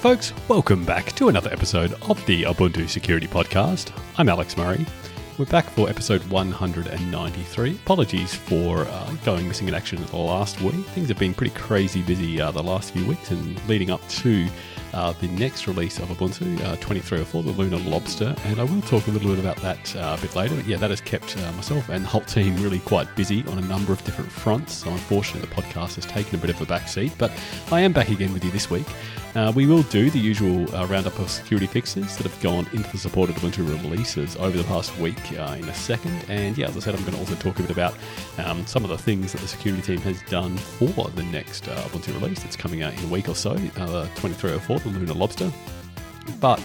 folks. Welcome back to another episode of the Ubuntu Security Podcast. I'm Alex Murray. We're back for episode 193. Apologies for uh, going missing in action the last week. Things have been pretty crazy busy uh, the last few weeks and leading up to uh, the next release of Ubuntu uh, 2304, the Lunar Lobster, and I will talk a little bit about that uh, a bit later. But yeah, that has kept uh, myself and the whole team really quite busy on a number of different fronts. So unfortunately, the podcast has taken a bit of a backseat, but I am back again with you this week. Uh, we will do the usual uh, roundup of security fixes that have gone into the supported Ubuntu releases over the past week uh, in a second. And yeah, as I said, I'm going to also talk a bit about um, some of the things that the security team has done for the next uh, Ubuntu release that's coming out in a week or so, uh, 2304, the Lunar Lobster. But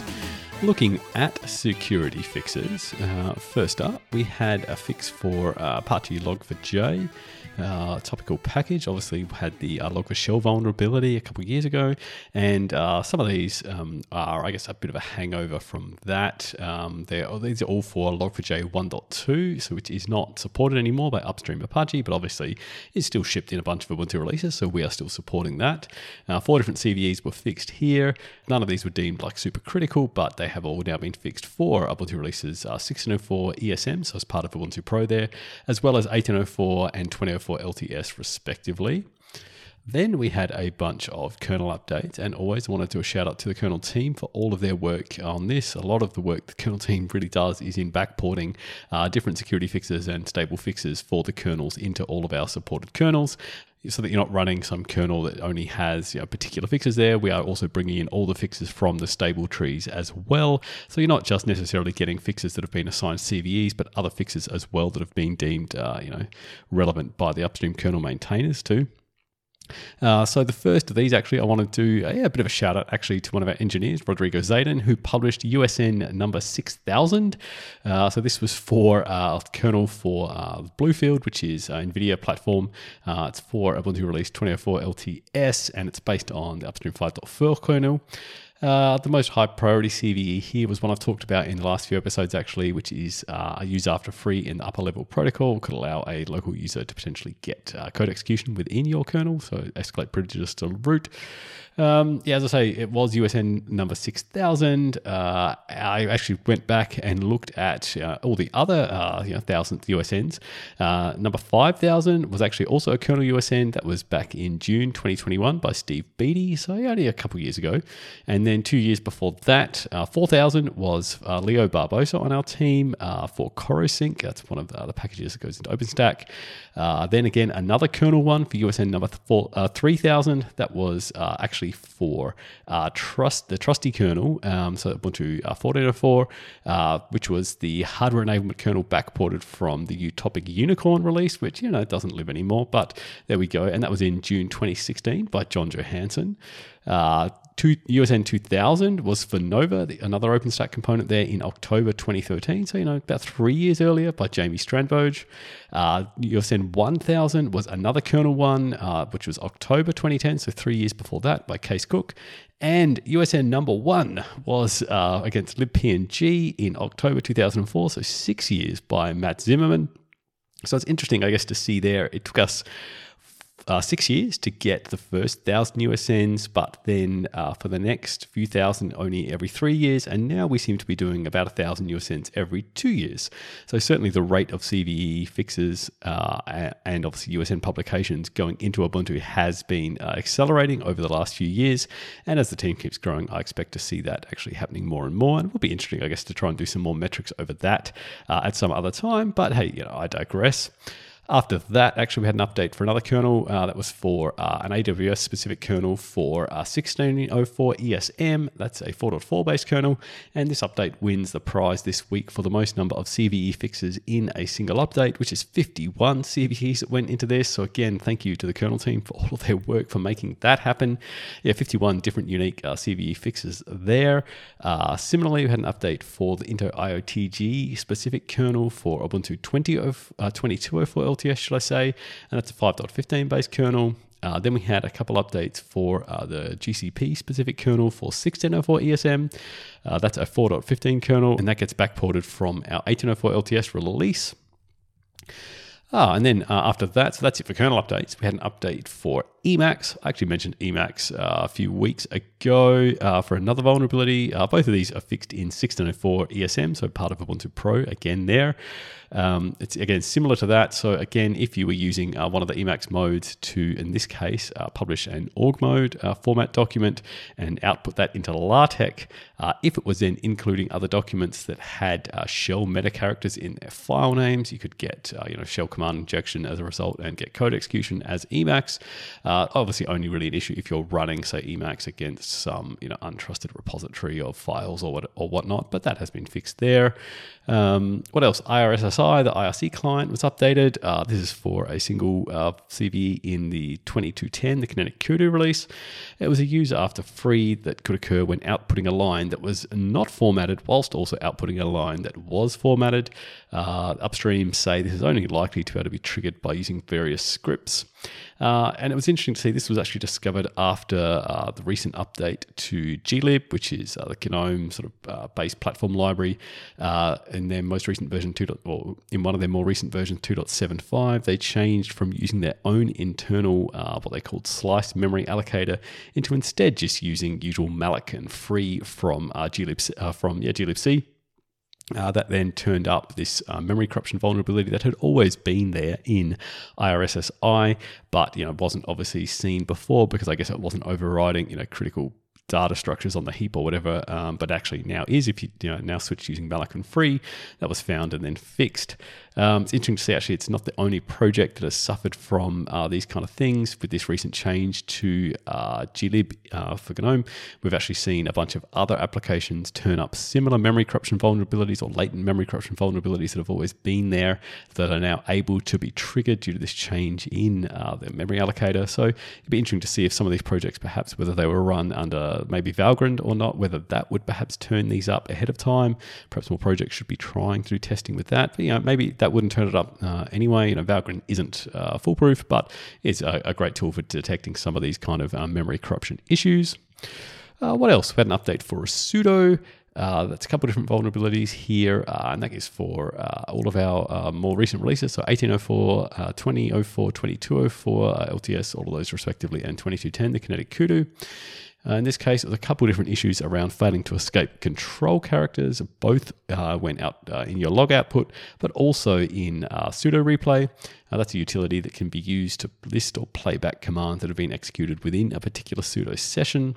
looking at security fixes, uh, first up, we had a fix for uh, Apache Log4j uh, topical package. Obviously, had the uh, Log4Shell vulnerability a couple of years ago, and uh, some of these um, are, I guess, a bit of a hangover from that. Um, oh, these are all for Log4j 1.2, so which is not supported anymore by upstream Apache, but obviously is still shipped in a bunch of Ubuntu releases, so we are still supporting that. Uh, four different CVEs were fixed here. None of these were deemed like super critical, but they have all now been fixed for Ubuntu releases uh, 1604 ESM, so as part of Ubuntu Pro there, as well as 1804 and 2004 for LTS, respectively. Then we had a bunch of kernel updates, and always wanted to do a shout out to the kernel team for all of their work on this. A lot of the work the kernel team really does is in backporting uh, different security fixes and stable fixes for the kernels into all of our supported kernels so that you're not running some kernel that only has you know, particular fixes there. We are also bringing in all the fixes from the stable trees as well. So you're not just necessarily getting fixes that have been assigned CVEs, but other fixes as well that have been deemed uh, you know relevant by the upstream kernel maintainers too. Uh, so the first of these, actually, I want to do a, a, bit of a shout out actually to one of our engineers, Rodrigo Zaiden, who published USN number 6000. Uh, so this was for uh, kernel for uh, Bluefield, which is NVIDIA platform. Uh, it's for Ubuntu release 2004 LTS, and it's based on the Upstream 5.4 kernel. Uh, the most high priority CVE here was one I've talked about in the last few episodes, actually, which is uh, a use after free in the upper level protocol could allow a local user to potentially get uh, code execution within your kernel, so escalate privileges to root. Um, yeah, as I say, it was USN number 6000. Uh, I actually went back and looked at uh, all the other uh, you know, thousandth USNs. Uh, number 5000 was actually also a kernel USN that was back in June 2021 by Steve Beattie, so only a couple years ago. And then two years before that, uh, 4000 was uh, Leo Barbosa on our team for CoroSync. That's one of the, packages that goes into OpenStack. then again, another kernel one for USN number four, 3000 that was actually actually for uh, trust the trusty kernel, um, so Ubuntu uh, 14.04, uh, which was the hardware enablement kernel backported from the Utopic Unicorn release, which you know doesn't live anymore, but there we go, and that was in June 2016 by John Johansen. Uh, two, USN 2000 was for Nova, the, another OpenStack component there in October 2013. So, you know, about three years earlier by Jamie Strandboge. Uh, USN 1000 was another kernel one, uh, which was October 2010. So, three years before that by Kees Cook. And USN number one was uh, against libpng in October 2004. So, six years by Matt Zimmerman. So, it's interesting, I guess, to see there. It took us uh, six years to get the first thousand USNs, but then uh, for the next few thousand, only every three years. And now we seem to be doing about a thousand USNs every two years. So certainly the rate of CVE fixes uh, and obviously USN publications going into Ubuntu has been uh, accelerating over the last few years. And as the team keeps growing, I expect to see that actually happening more and more. And it will be interesting, I guess, to try and do some more metrics over that uh, at some other time. But hey, you know, I digress. After that, actually, we had an update for another kernel uh, that was for uh, an AWS specific kernel for uh, 1604 ESM. That's a 4.4 based kernel. And this update wins the prize this week for the most number of CVE fixes in a single update, which is 51 CVEs that went into this. So, again, thank you to the kernel team for all of their work for making that happen. Yeah, 51 different unique uh, CVE fixes there. Uh, similarly, we had an update for the Intel IOTG specific kernel for Ubuntu 20, uh, 2204 LTS, should I say, and that's a 5.15 based kernel. Uh, then we had a couple updates for uh, the GCP specific kernel for 1604 ESM. Uh, that's a 4.15 kernel, and that gets backported from our 1804 LTS release. Ah, and then uh, after that, so that's it for kernel updates. We had an update for Emacs. I actually mentioned Emacs uh, a few weeks ago uh, for another vulnerability. Uh, both of these are fixed in 1604 ESM, so part of Ubuntu Pro again there. Um, it's again similar to that. So again, if you were using uh, one of the Emacs modes to, in this case, uh, publish an org mode uh, format document and output that into LaTeX, uh, if it was then including other documents that had uh, shell meta characters in their file names, you could get uh, you know shell command injection as a result and get code execution as Emacs. Obviously, only really an issue if you're running say Emacs against some you know untrusted repository of files or what or whatnot. But that has been fixed there. Um, what else? IRSSI, the IRC client was updated. Uh, this is for a single uh, CVE in the 2210, the Kinetic Kudu release. It was a user after free that could occur when outputting a line that was not formatted, whilst also outputting a line that was formatted. Uh, upstream say this is only likely to be able to be triggered by using various scripts. Uh, and it was interesting to see this was actually discovered after uh, the recent update to glib, which is uh, the GNOME sort of uh, base platform library. Uh, in their most recent version, 2. Or in one of their more recent versions, 2.75, they changed from using their own internal, uh, what they called slice memory allocator, into instead just using usual malloc and free from glib, from yeah, glibc. Uh, that then turned up this uh, memory corruption vulnerability that had always been there in IRSSI, but you know wasn't obviously seen before because I guess it wasn't overriding you know critical data structures on the heap or whatever, um, but actually now is if you, you know, now switch using malloc and free, that was found and then fixed. Um, it's interesting to see actually it's not the only project that has suffered from uh, these kind of things with this recent change to uh, glib uh, for GNOME. We've actually seen a bunch of other applications turn up similar memory corruption vulnerabilities or latent memory corruption vulnerabilities that have always been there that are now able to be triggered due to this change in uh, the memory allocator. So it'd be interesting to see if some of these projects, perhaps whether they were run under maybe Valgrind or not, whether that would perhaps turn these up ahead of time. Perhaps more projects should be trying to do testing with that. But you know, maybe that wouldn't turn it up uh, anyway. You know, Valgrind isn't uh, foolproof, but it's a, a, great tool for detecting some of these kind of um, memory corruption issues. Uh, what else? We had an update for sudo. Uh, that's a couple of different vulnerabilities here, uh, and that is for uh, all of our uh, more recent releases. So 1804, uh, 2004, 2204, uh, LTS, all of those respectively, and 2210, the Kinetic Kudu. Uh, in this case, was a couple different issues around failing to escape control characters. Both uh, went out uh, in your log output, but also in uh, sudo replay. Uh, that's a utility that can be used to list or playback commands that have been executed within a particular sudo session.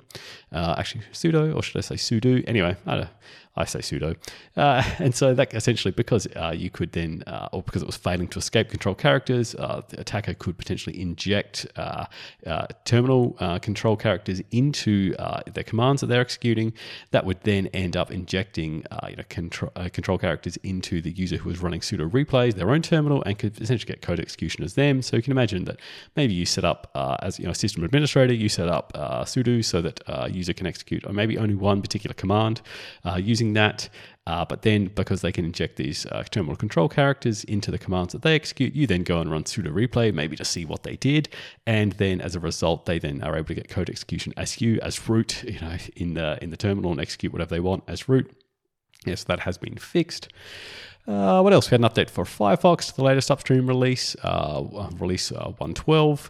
Uh, actually, sudo, or should I say sudo? Anyway, I, I say sudo. Uh, and so that essentially, because uh, you could then, uh, or because it was failing to escape control characters, uh, the attacker could potentially inject terminal control characters into the commands that they're executing. That would then end up injecting you know, control, control characters into the user who was running sudo replays, their own terminal, and could essentially get code execution as them. So you can imagine that maybe you set up as you know, system administrator, you set up sudo so that a user can execute or maybe only one particular command using using that. Uh, but then, because they can inject these uh, terminal control characters into the commands that they execute, you then go and run sudo replay, maybe to see what they did, and then as a result, they then are able to get code execution as you as root, you know, in the in the terminal and execute whatever they want as root. Yes, that has been fixed. Uh, what else? We had an update for Firefox, the latest upstream release, uh, release uh, 112.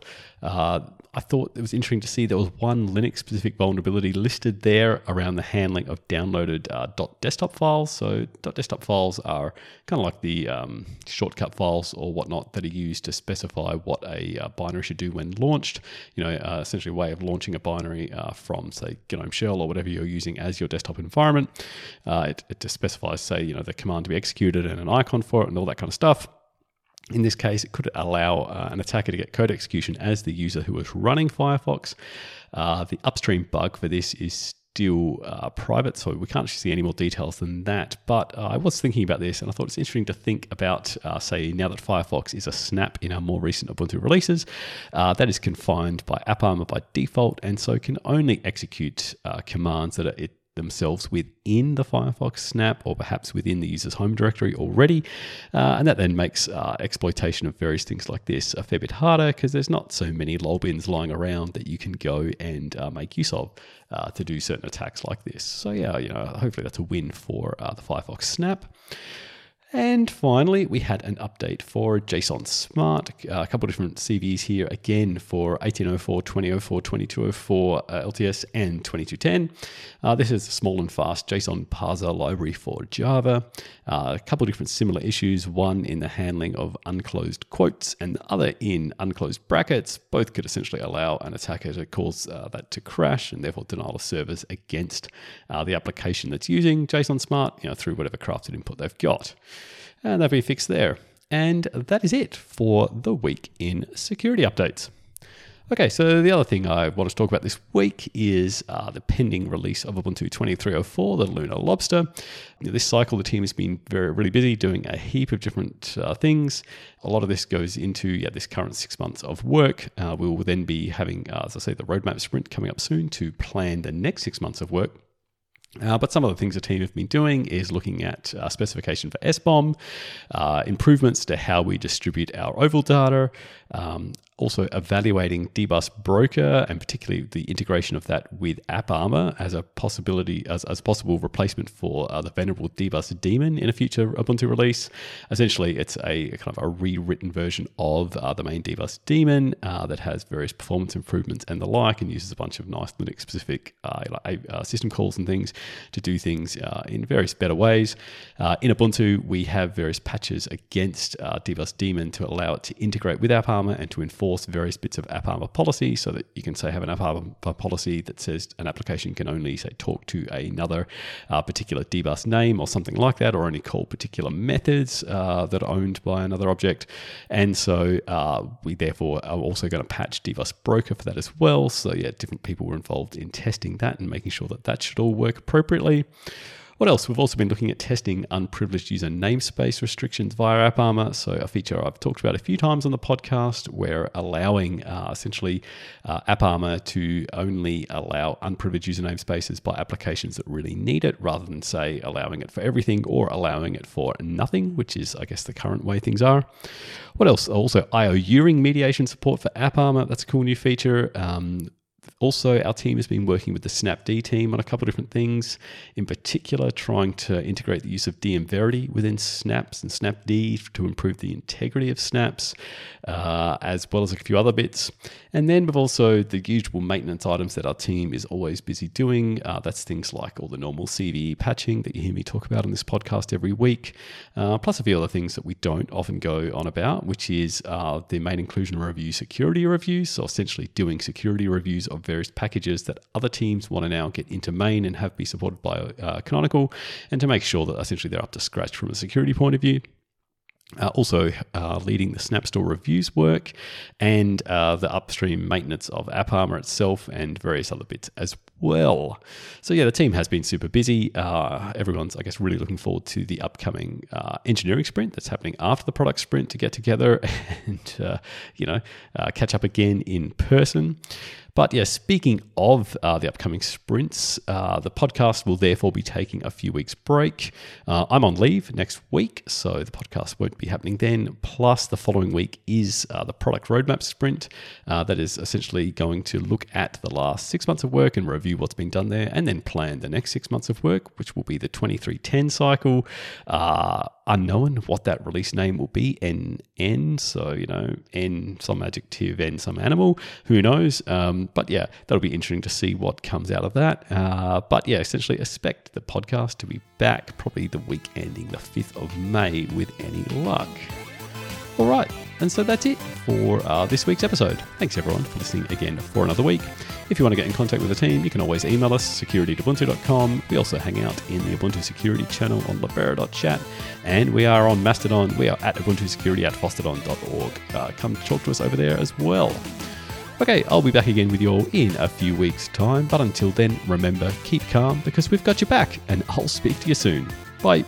I thought it was interesting to see there was one Linux specific vulnerability listed there around the handling of downloaded uh, .desktop files. So .desktop files are kind of like the um, shortcut files or whatnot that are used to specify what a uh, binary should do when launched. You know, uh, essentially a way of launching a binary uh, from say GNOME Shell or whatever you're using as your desktop environment. Uh, it, it just specifies say you know the command to be executed and an icon for it and all that kind of stuff. In this case, it could allow uh, an attacker to get code execution as the user who was running Firefox. Uh, the upstream bug for this is still uh, private, so we can't see any more details than that. But uh, I was thinking about this, and I thought it's interesting to think about, uh, say, now that Firefox is a snap in our more recent Ubuntu releases, uh, that is confined by AppArmor by default, and so can only execute commands that are, it themselves within the Firefox snap or perhaps within the user's home directory already. Uh, and that then makes uh, exploitation of various things like this a fair bit harder because there's not so many lol bins lying around that you can go and uh, make use of uh, to do certain attacks like this. So, yeah, you know, hopefully that's a win for uh, the Firefox snap. And finally, we had an update for JSON Smart. Uh, a couple of different CVs here again for 1804, 2004, 2204 uh, LTS, and 2210. Uh, this is a small and fast JSON parser library for Java. Uh, a couple of different similar issues one in the handling of unclosed quotes, and the other in unclosed brackets. Both could essentially allow an attacker to cause uh, that to crash and therefore denial of service against uh, the application that's using JSON Smart you know, through whatever crafted input they've got. And that'll be fixed there. And that is it for the week in security updates. Okay, so the other thing I want to talk about this week is uh, the pending release of Ubuntu 2304, the Lunar Lobster. This cycle, the team has been very, really busy doing a heap of different uh, things. A lot of this goes into yeah, this current six months of work. Uh, we will then be having, uh, as I say, the roadmap sprint coming up soon to plan the next six months of work. Uh, but some of the things the team have been doing is looking at uh, specification for SBOM, uh, improvements to how we distribute our oval data, um, also evaluating dbus broker and particularly the integration of that with AppArmor as a possibility as, as possible replacement for uh, the venerable dbus daemon in a future ubuntu release. Essentially it's a, a kind of a rewritten version of uh, the main dbus daemon uh, that has various performance improvements and the like and uses a bunch of nice linux specific uh, uh, system calls and things to do things uh, in various better ways. In ubuntu we have various patches against dbus daemon to allow it to integrate with AppArmor and to enforce enforce various bits of app AppArmor policy so that you can say have an app AppArmor policy that says an application can only say talk to another uh, particular dbus name or something like that, or only call particular methods uh, that are owned by another object. And so uh, we therefore are also going to patch dbus broker for that as well. So yeah, different people were involved in testing that and making sure that that should all work appropriately. What else? We've also been looking at testing unprivileged user namespace restrictions via AppArmor. So, a feature I've talked about a few times on the podcast, where allowing uh, essentially uh, AppArmor to only allow unprivileged user namespaces by applications that really need it, rather than, say, allowing it for everything or allowing it for nothing, which is, I guess, the current way things are. What else? Also, io_uring mediation support for AppArmor. That's a cool new feature. Um, also, our team has been working with the Snapd team on a couple of different things, in particular, trying to integrate the use of DM Verity within Snaps and Snapd to improve the integrity of Snaps, uh, as well as a few other bits. And then we've also the usual maintenance items that our team is always busy doing. Uh, that's things like all the normal CVE patching that you hear me talk about on this podcast every week, uh, plus a few other things that we don't often go on about, which is uh, the main inclusion review security reviews. So essentially doing security reviews of various packages that other teams want to now get into main and have be supported by uh, Canonical, and to make sure that essentially they're up to scratch from a security point of view. Uh, also, uh, leading the Snap Store reviews work and uh, the upstream maintenance of AppArmor itself and various other bits as well. So, yeah, the team has been super busy. Uh, everyone's, I guess, really looking forward to the upcoming uh, engineering sprint that's happening after the product sprint to get together and, uh, you know, catch up again in person. But yeah, speaking of uh, the upcoming sprints, uh, the podcast will therefore be taking a few weeks break. Uh, I'm on leave next week, so the podcast won't be happening then. Plus, the following week is uh, the product roadmap sprint uh, that is essentially going to look at the last six months of work and review what's been done there, and then plan the next six months of work, which will be the 2310 cycle. Unknown what that release name will be. N N, so you know, N some adjective, N some animal. Who knows? Um, but yeah, that'll be interesting to see what comes out of that. Uh, but yeah, essentially, expect the podcast to be back probably the week ending the fifth of May with any luck. All right, and so that's it for uh, this week's episode. Thanks everyone for listening again for another week. If you want to get in contact with the team, you can always email us, security.ubuntu.com. We also hang out in the Ubuntu Security channel on libera.chat. And we are on Mastodon. We are at Ubuntu Security at fosstodon.org. Uh, come talk to us over there as well. Okay, I'll be back again with you all in a few weeks' time. But until then, remember, keep calm because we've got your back, and I'll speak to you soon. Bye.